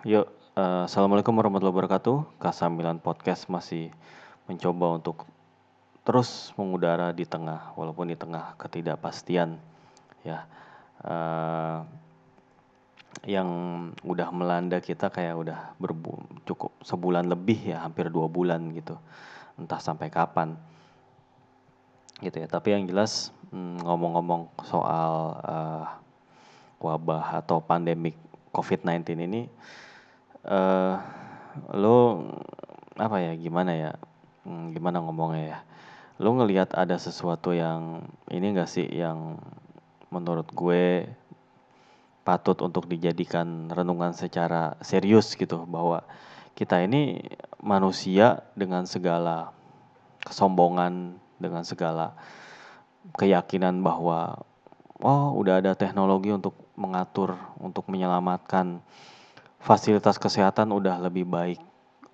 Yuk, uh, Assalamualaikum warahmatullahi wabarakatuh. K9 Podcast masih mencoba untuk terus mengudara di tengah, walaupun di tengah ketidakpastian, ya, uh, yang udah melanda kita kayak udah berbu cukup sebulan lebih ya, hampir dua bulan gitu, entah sampai kapan, gitu ya. Tapi yang jelas hmm, ngomong-ngomong soal uh, wabah atau pandemik COVID-19 ini uh, lo apa ya gimana ya? Hmm, gimana ngomongnya ya? Lo ngelihat ada sesuatu yang ini enggak sih yang menurut gue patut untuk dijadikan renungan secara serius gitu bahwa kita ini manusia dengan segala kesombongan dengan segala keyakinan bahwa oh udah ada teknologi untuk mengatur untuk menyelamatkan fasilitas kesehatan udah lebih baik,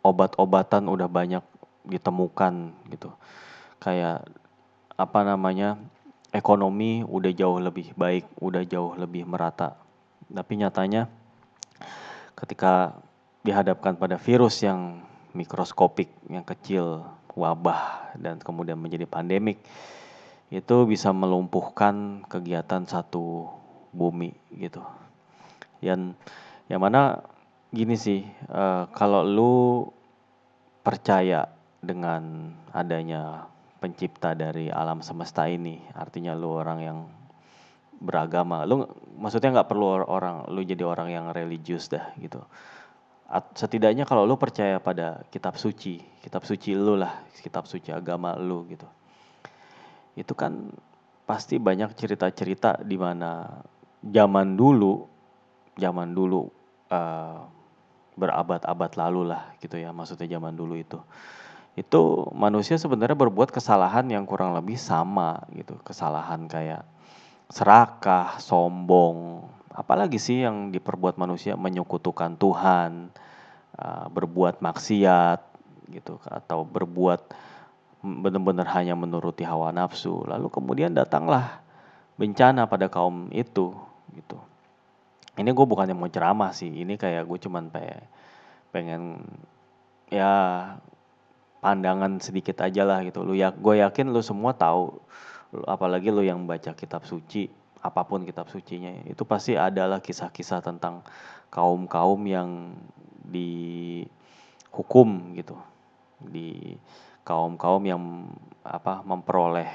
obat-obatan udah banyak ditemukan gitu. Kayak apa namanya? ekonomi udah jauh lebih baik, udah jauh lebih merata. Tapi nyatanya ketika dihadapkan pada virus yang mikroskopik, yang kecil, wabah dan kemudian menjadi pandemik, itu bisa melumpuhkan kegiatan satu bumi gitu. Dan yang mana gini sih, uh, kalau lu percaya dengan adanya pencipta dari alam semesta ini, artinya lu orang yang beragama, lu maksudnya nggak perlu orang lu jadi orang yang religius dah gitu. setidaknya kalau lu percaya pada kitab suci, kitab suci lu lah, kitab suci agama lu gitu. Itu kan pasti banyak cerita-cerita di mana zaman dulu, zaman dulu uh, berabad-abad lalu lah gitu ya maksudnya zaman dulu itu. Itu manusia sebenarnya berbuat kesalahan yang kurang lebih sama gitu. Kesalahan kayak serakah sombong apalagi sih yang diperbuat manusia menyekutukan Tuhan uh, berbuat maksiat gitu atau berbuat benar-benar hanya menuruti hawa nafsu. Lalu kemudian datanglah bencana pada kaum itu gitu ini gue bukannya mau ceramah sih ini kayak gue cuman pengen pengen ya pandangan sedikit aja lah gitu. Lu ya gue yakin lu semua tahu apalagi lu yang baca kitab suci apa pun kitab sucinya itu pasti adalah kisah-kisah tentang kaum kaum yang dihukum gitu. Di kaum kaum yang apa memperoleh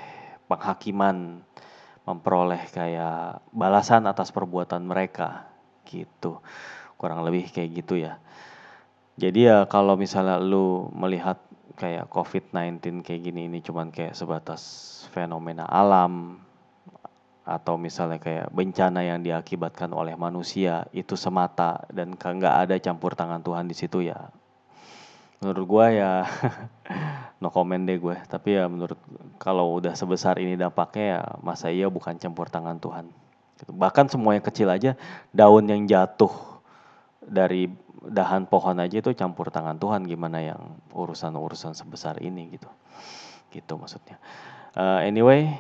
penghakiman memperoleh kayak balasan atas perbuatan mereka gitu. Kurang lebih kayak gitu ya. Jadi ya kalau misalnya lu melihat kayak COVID-19 kayak gini ini cuman kayak sebatas fenomena alam atau misalnya kayak bencana yang diakibatkan oleh manusia itu semata dan nggak ada campur tangan Tuhan di situ ya menurut gue ya no comment deh gue tapi ya menurut kalau udah sebesar ini dampaknya ya masa iya bukan campur tangan Tuhan. Bahkan semua yang kecil aja, daun yang jatuh dari dahan pohon aja itu campur tangan Tuhan gimana yang urusan-urusan sebesar ini gitu. Gitu maksudnya. Uh, anyway,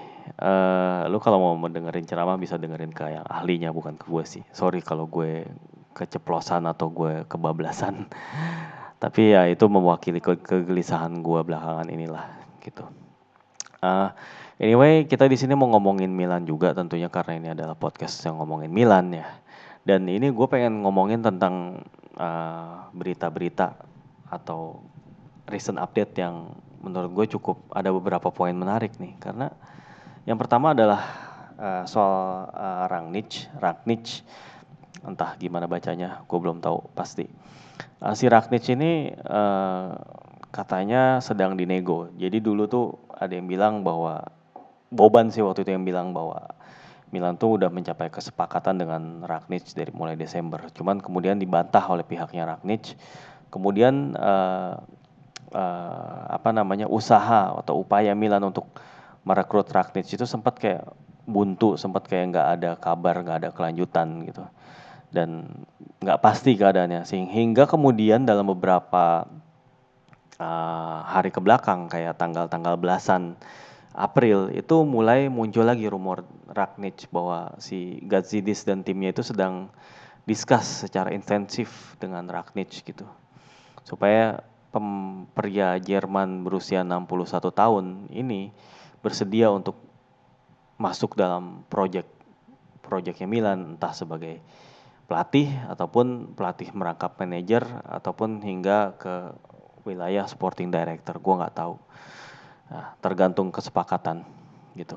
uh, lu kalau mau mendengarin ceramah bisa dengerin ke yang ahlinya bukan ke gue sih. Sorry kalau gue keceplosan atau gue kebablasan. Tapi ya itu mewakili ke kegelisahan gue belakangan inilah gitu. Uh, Anyway, kita di sini mau ngomongin Milan juga tentunya karena ini adalah podcast yang ngomongin Milan ya. Dan ini gue pengen ngomongin tentang uh, berita-berita atau recent update yang menurut gue cukup ada beberapa poin menarik nih. Karena yang pertama adalah uh, soal uh, Rangnic, Rangnic entah gimana bacanya, gue belum tahu pasti. Uh, si Rangnic ini uh, katanya sedang dinego. Jadi dulu tuh ada yang bilang bahwa Boban sih waktu itu yang bilang bahwa Milan tuh udah mencapai kesepakatan dengan Ragnic dari mulai Desember. Cuman kemudian dibantah oleh pihaknya Ragnic. Kemudian uh, uh, apa namanya usaha atau upaya Milan untuk merekrut Ragnic itu sempat kayak buntu, sempat kayak nggak ada kabar, nggak ada kelanjutan gitu. Dan nggak pasti keadaannya. Sehingga kemudian dalam beberapa uh, hari ke belakang kayak tanggal-tanggal belasan April itu mulai muncul lagi rumor Ragnic bahwa si Gazidis dan timnya itu sedang discuss secara intensif dengan Ragnic gitu. Supaya pria Jerman berusia 61 tahun ini bersedia untuk masuk dalam proyek proyeknya Milan entah sebagai pelatih ataupun pelatih merangkap manajer ataupun hingga ke wilayah sporting director gue nggak tahu nah, tergantung kesepakatan gitu.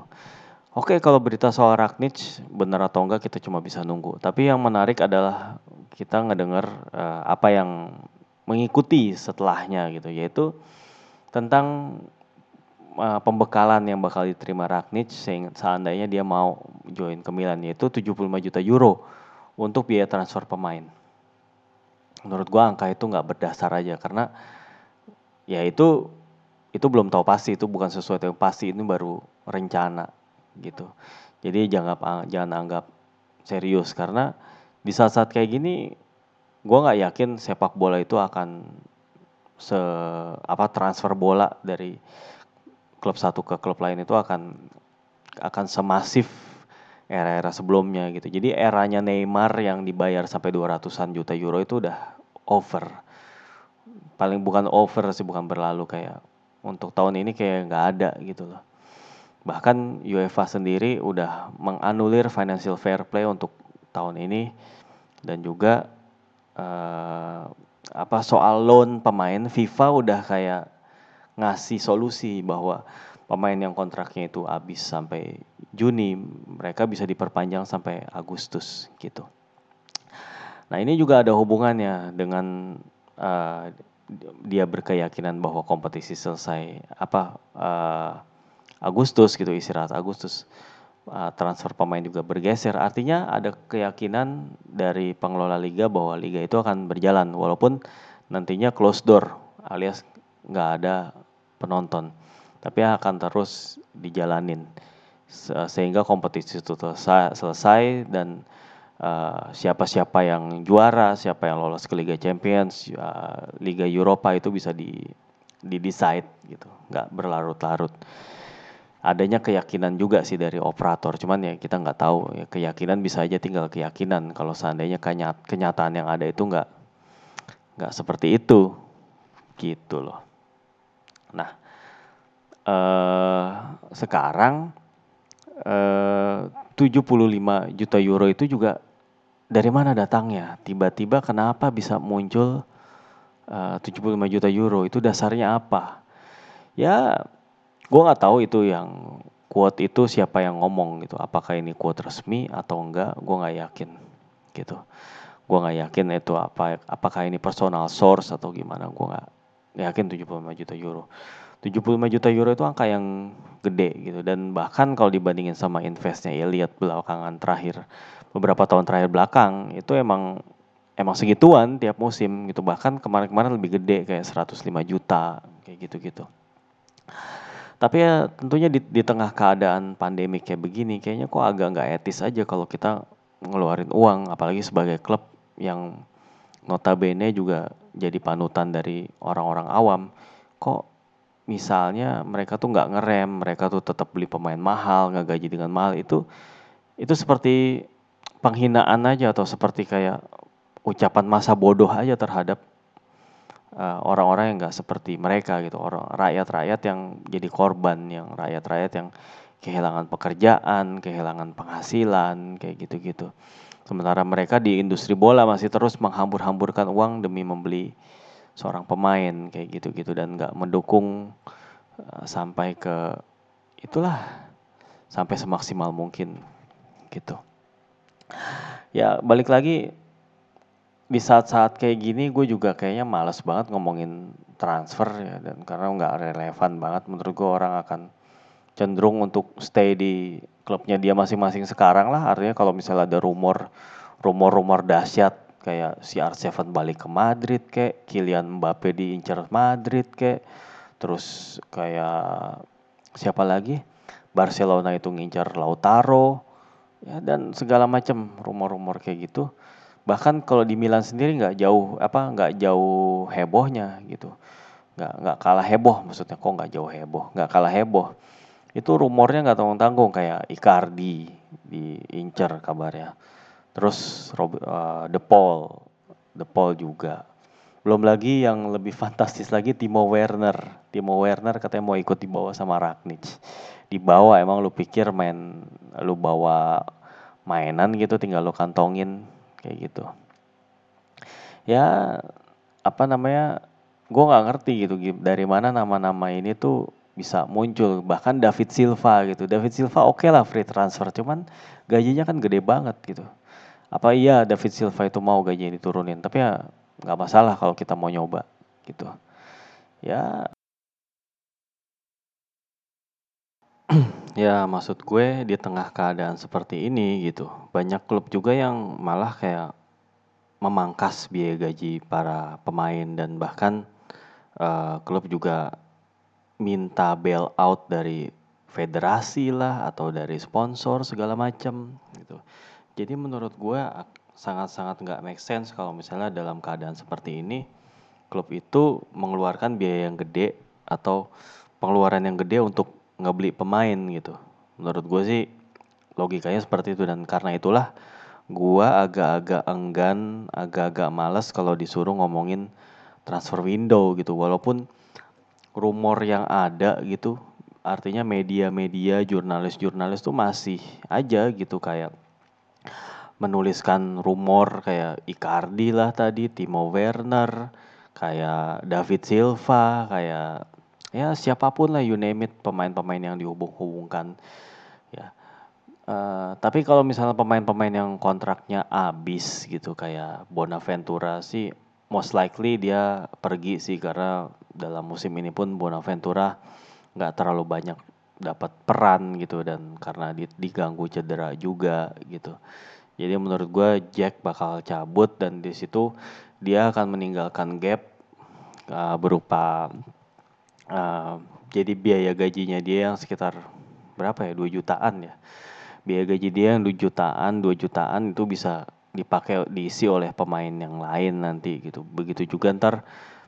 Oke kalau berita soal Ragnic benar atau enggak kita cuma bisa nunggu. Tapi yang menarik adalah kita ngedengar uh, apa yang mengikuti setelahnya gitu. Yaitu tentang uh, pembekalan yang bakal diterima Ragnic seandainya dia mau join ke Milan yaitu 75 juta euro untuk biaya transfer pemain. Menurut gua angka itu nggak berdasar aja karena ya itu itu belum tahu pasti itu bukan sesuatu yang pasti ini baru rencana gitu. Jadi jangan jangan anggap serius karena di saat-saat kayak gini gua nggak yakin sepak bola itu akan se apa transfer bola dari klub satu ke klub lain itu akan akan semasif era-era sebelumnya gitu. Jadi eranya Neymar yang dibayar sampai 200-an juta euro itu udah over. Paling bukan over sih, bukan berlalu kayak untuk tahun ini kayak nggak ada gitu loh. Bahkan UEFA sendiri udah menganulir financial fair play untuk tahun ini dan juga uh, apa soal loan pemain FIFA udah kayak ngasih solusi bahwa pemain yang kontraknya itu habis sampai Juni, mereka bisa diperpanjang sampai Agustus gitu. Nah ini juga ada hubungannya dengan uh, dia berkeyakinan bahwa kompetisi selesai apa uh, Agustus gitu istirahat Agustus. Uh, transfer pemain juga bergeser. Artinya ada keyakinan dari pengelola liga bahwa liga itu akan berjalan walaupun nantinya close door alias nggak ada penonton. Tapi akan terus dijalanin sehingga kompetisi itu selesai, selesai dan uh, siapa-siapa yang juara, siapa yang lolos ke Liga Champions, uh, Liga Eropa itu bisa di di decide gitu, nggak berlarut-larut. Adanya keyakinan juga sih dari operator, cuman ya kita nggak tahu ya keyakinan bisa aja tinggal keyakinan kalau seandainya kenyat kenyataan yang ada itu nggak nggak seperti itu, gitu loh. Nah, uh, sekarang eh, 75 juta euro itu juga dari mana datangnya? Tiba-tiba kenapa bisa muncul eh, 75 juta euro? Itu dasarnya apa? Ya, gue nggak tahu itu yang quote itu siapa yang ngomong gitu. Apakah ini quote resmi atau enggak? Gue nggak yakin gitu. Gue nggak yakin itu apa. Apakah ini personal source atau gimana? Gue nggak yakin 75 juta euro. 75 juta euro itu angka yang gede gitu dan bahkan kalau dibandingin sama investnya ya lihat belakangan terakhir beberapa tahun terakhir belakang itu emang emang segituan tiap musim gitu. Bahkan kemarin-kemarin lebih gede kayak 105 juta kayak gitu-gitu. Tapi ya tentunya di, di tengah keadaan pandemi kayak begini kayaknya kok agak nggak etis aja kalau kita ngeluarin uang. Apalagi sebagai klub yang notabene juga jadi panutan dari orang-orang awam. Kok misalnya mereka tuh nggak ngerem, mereka tuh tetap beli pemain mahal, nggak gaji dengan mahal itu itu seperti penghinaan aja atau seperti kayak ucapan masa bodoh aja terhadap uh, orang-orang yang nggak seperti mereka gitu, orang rakyat-rakyat yang jadi korban, yang rakyat-rakyat yang kehilangan pekerjaan, kehilangan penghasilan, kayak gitu-gitu. Sementara mereka di industri bola masih terus menghambur-hamburkan uang demi membeli seorang pemain kayak gitu-gitu dan nggak mendukung uh, sampai ke itulah sampai semaksimal mungkin gitu. Ya balik lagi di saat-saat kayak gini gue juga kayaknya males banget ngomongin transfer ya dan karena nggak relevan banget menurut gue orang akan cenderung untuk stay di klubnya dia masing-masing sekarang lah. Artinya kalau misalnya ada rumor rumor-rumor dahsyat kayak CR7 balik ke Madrid kayak Kylian Mbappe diincar Madrid kayak terus kayak siapa lagi? Barcelona itu ngincar Lautaro ya dan segala macam rumor-rumor kayak gitu bahkan kalau di Milan sendiri nggak jauh apa nggak jauh hebohnya gitu nggak nggak kalah heboh maksudnya kok nggak jauh heboh nggak kalah heboh itu rumornya nggak tanggung tanggung kayak Icardi diincar kabarnya terus uh, The Paul, The Paul juga. Belum lagi yang lebih fantastis lagi Timo Werner. Timo Werner katanya mau ikut dibawa sama Ragnic. Dibawa emang lu pikir main lu bawa mainan gitu tinggal lu kantongin kayak gitu. Ya apa namanya? Gue nggak ngerti gitu dari mana nama-nama ini tuh bisa muncul bahkan David Silva gitu. David Silva oke okay lah free transfer cuman gajinya kan gede banget gitu. Apa iya David Silva itu mau gajinya diturunin tapi ya nggak masalah kalau kita mau nyoba gitu ya ya maksud gue di tengah keadaan seperti ini gitu banyak klub juga yang malah kayak memangkas biaya gaji para pemain dan bahkan uh, klub juga minta bail out dari federasi lah atau dari sponsor segala macam gitu. Jadi menurut gue sangat-sangat nggak make sense kalau misalnya dalam keadaan seperti ini klub itu mengeluarkan biaya yang gede atau pengeluaran yang gede untuk ngebeli pemain gitu. Menurut gue sih logikanya seperti itu dan karena itulah gue agak-agak enggan, agak-agak males kalau disuruh ngomongin transfer window gitu. Walaupun rumor yang ada gitu, artinya media-media, jurnalis-jurnalis tuh masih aja gitu kayak menuliskan rumor kayak Icardi lah tadi, Timo Werner, kayak David Silva, kayak ya siapa pun lah you name it pemain-pemain yang dihubung-hubungkan ya. Uh, tapi kalau misalnya pemain-pemain yang kontraknya habis gitu kayak Bonaventura sih most likely dia pergi sih karena dalam musim ini pun Bonaventura nggak terlalu banyak dapat peran gitu dan karena diganggu cedera juga gitu. Jadi menurut gue Jack bakal cabut dan di situ dia akan meninggalkan gap uh, berupa uh, jadi biaya gajinya dia yang sekitar berapa ya 2 jutaan ya. Biaya gaji dia yang 2 jutaan, 2 jutaan itu bisa dipakai diisi oleh pemain yang lain nanti gitu. Begitu juga ntar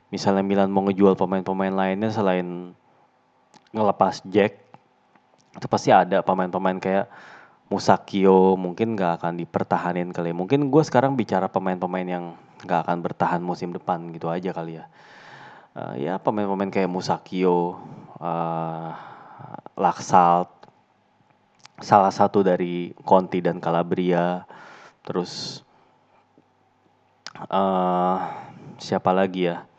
misalnya Milan mau ngejual pemain-pemain lainnya selain ngelepas Jack itu pasti ada pemain-pemain kayak Musakio mungkin gak akan dipertahanin kali ya. Mungkin gue sekarang bicara pemain-pemain yang gak akan bertahan musim depan gitu aja kali ya. Uh, ya pemain-pemain kayak Musakio, uh, Laksalt, salah satu dari Conti dan Calabria, terus uh, siapa lagi ya?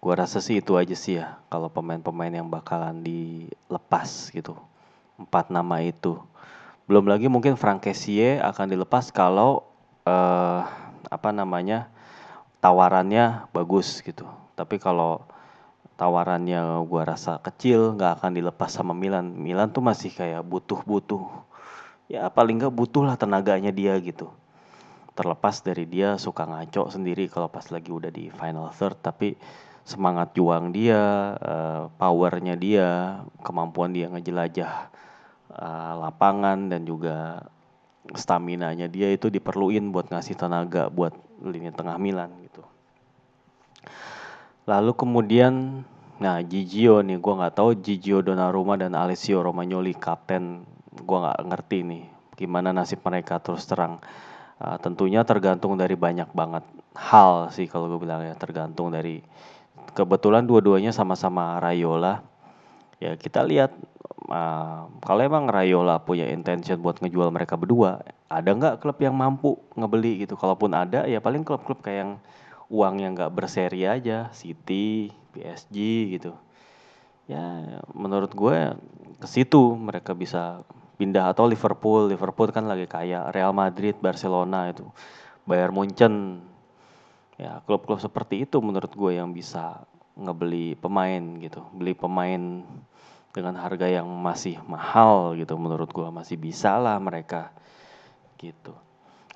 Gue rasa sih itu aja sih ya kalau pemain-pemain yang bakalan dilepas gitu. Empat nama itu. Belum lagi mungkin Frank Kessie akan dilepas kalau uh, apa namanya tawarannya bagus gitu. Tapi kalau tawarannya gua rasa kecil nggak akan dilepas sama Milan. Milan tuh masih kayak butuh-butuh. Ya paling nggak butuh lah tenaganya dia gitu. Terlepas dari dia suka ngaco sendiri kalau pas lagi udah di final third. Tapi semangat juang dia, uh, powernya dia, kemampuan dia ngejelajah uh, lapangan dan juga stamina-nya dia itu diperluin buat ngasih tenaga buat lini tengah Milan gitu. Lalu kemudian nah Gigio nih gue nggak tahu Gigio Donnarumma dan Alessio Romagnoli kapten gue nggak ngerti nih gimana nasib mereka terus terang. Uh, tentunya tergantung dari banyak banget hal sih kalau gue bilang ya tergantung dari kebetulan dua-duanya sama-sama Rayola ya kita lihat uh, kalau emang Rayola punya intention buat ngejual mereka berdua, ada nggak klub yang mampu ngebeli gitu? Kalaupun ada, ya paling klub-klub kayak yang uang yang nggak berseri aja, City, PSG gitu. Ya, menurut gue ke situ mereka bisa pindah. Atau Liverpool, Liverpool kan lagi kaya, Real Madrid, Barcelona itu, Bayern Munchen, ya klub-klub seperti itu menurut gue yang bisa ngebeli pemain gitu, beli pemain dengan harga yang masih mahal gitu menurut gue. Masih bisa lah mereka gitu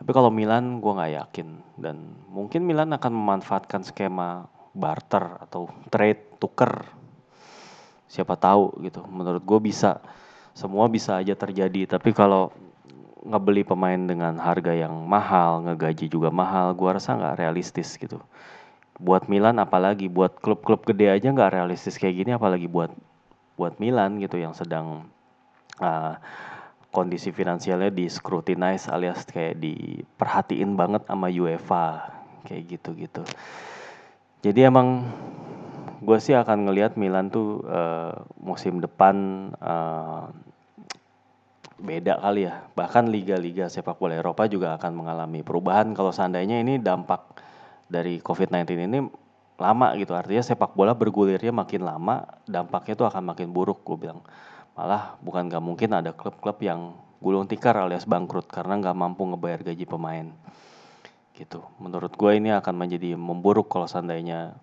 tapi kalau Milan gue nggak yakin. Dan mungkin Milan akan memanfaatkan skema barter atau trade tuker. Siapa tahu gitu. Menurut gue bisa. Semua bisa aja terjadi. Tapi kalau ngebeli pemain dengan harga yang mahal ngegaji juga mahal gue rasa nggak realistis gitu. Buat Milan apalagi buat klub-klub gede aja nggak realistis kayak gini apalagi buat buat Milan gitu yang sedang uh, kondisi finansialnya di scrutinize alias kayak diperhatiin banget sama UEFA kayak gitu-gitu. Jadi emang gue sih akan ngelihat Milan tuh uh, musim depan uh, beda kali ya. Bahkan liga-liga sepak bola Eropa juga akan mengalami perubahan kalau seandainya ini dampak dari COVID-19 ini lama gitu. Artinya sepak bola bergulirnya makin lama, dampaknya tuh akan makin buruk gue bilang. Malah bukan gak mungkin ada klub-klub yang gulung tikar alias bangkrut karena nggak mampu ngebayar gaji pemain. Gitu. Menurut gue ini akan menjadi memburuk kalau seandainya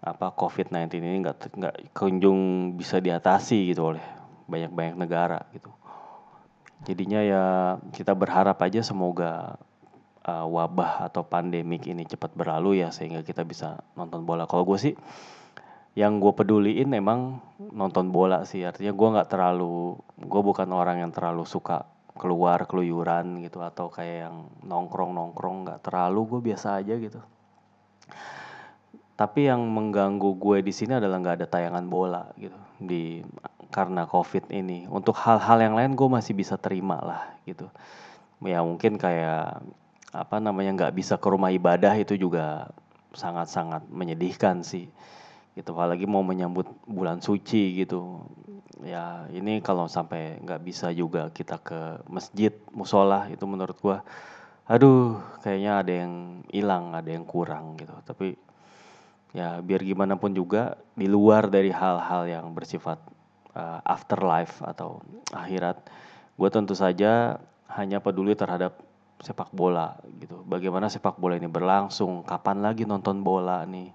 apa COVID-19 ini nggak nggak kunjung bisa diatasi gitu oleh banyak-banyak negara gitu. Jadinya ya kita berharap aja semoga uh, wabah atau pandemik ini cepat berlalu ya sehingga kita bisa nonton bola. Kalau gue sih yang gue peduliin memang nonton bola sih. Artinya gue nggak terlalu gue bukan orang yang terlalu suka keluar keluyuran gitu atau kayak yang nongkrong nongkrong nggak terlalu. Gue biasa aja gitu. Tapi yang mengganggu gue di sini adalah nggak ada tayangan bola gitu. Di karena covid ini. Untuk hal-hal yang lain gue masih bisa terima lah gitu. Ya mungkin kayak apa namanya nggak bisa ke rumah ibadah itu juga sangat-sangat menyedihkan sih gitu apalagi mau menyambut bulan suci gitu ya ini kalau sampai nggak bisa juga kita ke masjid musola itu menurut gua aduh kayaknya ada yang hilang ada yang kurang gitu tapi ya biar gimana pun juga di luar dari hal-hal yang bersifat uh, afterlife atau akhirat gue tentu saja hanya peduli terhadap sepak bola gitu. Bagaimana sepak bola ini berlangsung, kapan lagi nonton bola nih.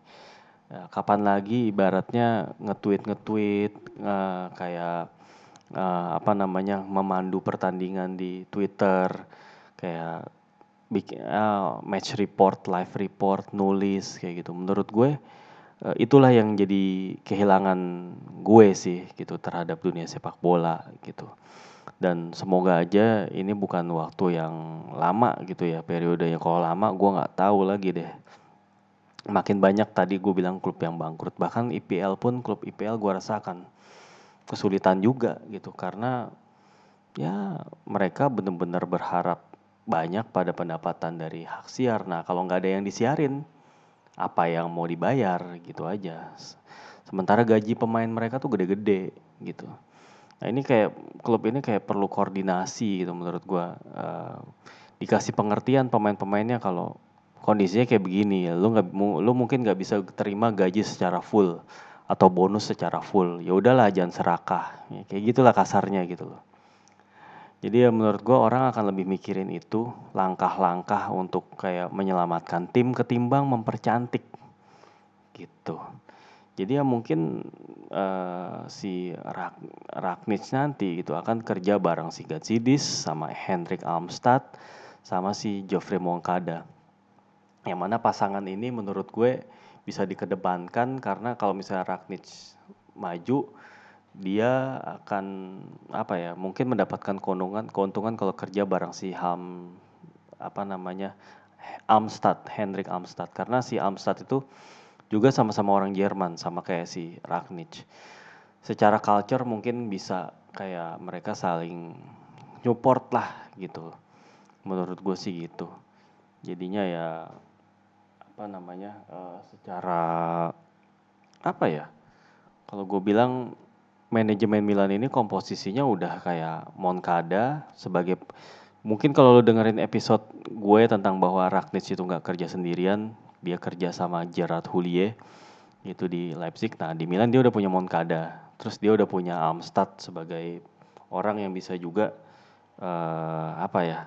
Ya, kapan lagi ibaratnya nge-tweet nge-tweet uh, kayak uh, apa namanya memandu pertandingan di Twitter kayak bikin uh, match report, live report, nulis kayak gitu. Menurut gue uh, itulah yang jadi kehilangan gue sih gitu terhadap dunia sepak bola gitu. Dan semoga aja ini bukan waktu yang lama gitu ya periodenya. Kalau lama gue nggak tahu lagi deh makin banyak tadi gue bilang klub yang bangkrut. Bahkan IPL pun klub IPL gue rasakan kesulitan juga gitu. Karena ya mereka benar-benar berharap banyak pada pendapatan dari hak siar. Nah kalau nggak ada yang disiarin apa yang mau dibayar gitu aja. Sementara gaji pemain mereka tuh gede-gede gitu. Nah ini kayak klub ini kayak perlu koordinasi gitu menurut gua. Uh, dikasih pengertian pemain-pemainnya kalau kondisinya kayak begini lu nggak lu mungkin nggak bisa terima gaji secara full atau bonus secara full. Ya udahlah jangan serakah. Ya, kayak gitulah kasarnya gitu loh. Jadi ya menurut gua orang akan lebih mikirin itu langkah-langkah untuk kayak menyelamatkan tim ketimbang mempercantik gitu. Jadi ya mungkin uh, si Rak Ragnich nanti gitu akan kerja bareng si Gatsidis sama Hendrik Almstad sama si Geoffrey Moncada. Yang mana pasangan ini menurut gue bisa dikedepankan karena kalau misalnya Ragnich maju dia akan apa ya mungkin mendapatkan keuntungan keuntungan kalau kerja bareng si Ham apa namanya Amstad Hendrik Amstad karena si Amstad itu juga sama-sama orang Jerman sama kayak si Ragnich. Secara culture mungkin bisa kayak mereka saling support lah gitu. Menurut gue sih gitu. Jadinya ya apa namanya uh, secara apa ya? Kalau gue bilang manajemen Milan ini komposisinya udah kayak Moncada sebagai mungkin kalau lo dengerin episode gue tentang bahwa Ragnich itu nggak kerja sendirian dia kerja sama Gerard Houllier itu di Leipzig. Nah di Milan dia udah punya Moncada, terus dia udah punya Amstad sebagai orang yang bisa juga uh, apa ya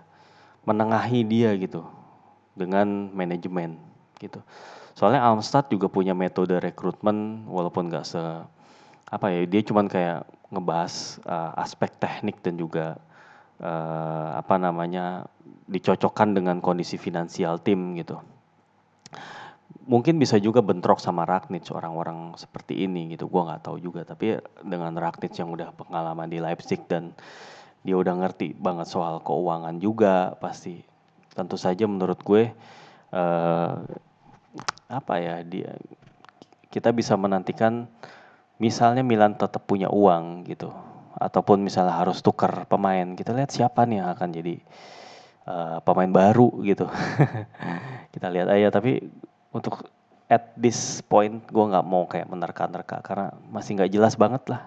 menengahi dia gitu dengan manajemen gitu. Soalnya Amstad juga punya metode rekrutmen walaupun nggak se apa ya dia cuman kayak ngebahas uh, aspek teknik dan juga uh, apa namanya dicocokkan dengan kondisi finansial tim gitu. Mungkin bisa juga bentrok sama Ragnich orang-orang seperti ini gitu. Gue nggak tahu juga tapi dengan Ragnich yang udah pengalaman di Leipzig dan dia udah ngerti banget soal keuangan juga pasti. Tentu saja menurut gue uh, apa ya dia kita bisa menantikan misalnya Milan tetap punya uang gitu ataupun misalnya harus tukar pemain kita lihat siapa nih yang akan jadi uh, pemain baru gitu. Kita lihat aja tapi untuk at this point gue nggak mau kayak menerka-nerka karena masih nggak jelas banget lah.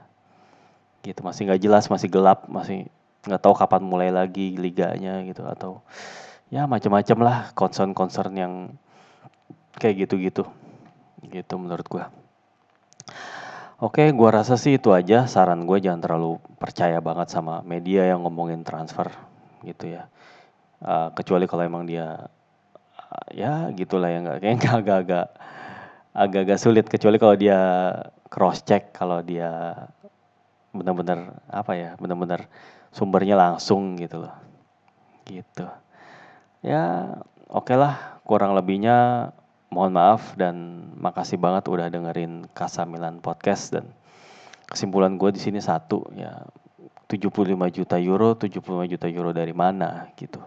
Gitu masih nggak jelas masih gelap masih nggak tahu kapan mulai lagi liganya gitu atau ya macam-macam lah concern-concern yang kayak gitu-gitu. Gitu menurut gue Oke, gua rasa sih itu aja. Saran gue jangan terlalu percaya banget sama media yang ngomongin transfer gitu ya. Uh, kecuali kalau emang dia uh, ya gitulah ya nggak kayak agak-agak agak-agak sulit. Kecuali kalau dia cross check kalau dia benar-benar apa ya benar-benar sumbernya langsung gitu loh. Gitu. Ya oke okay lah kurang lebihnya mohon maaf dan makasih banget udah dengerin Kasamilan podcast dan kesimpulan gue di sini satu ya 75 juta euro 75 juta euro dari mana gitu.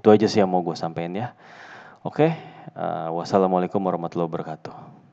Itu aja sih yang mau gue sampein ya. Oke uh, wassalamualaikum warahmatullahi wabarakatuh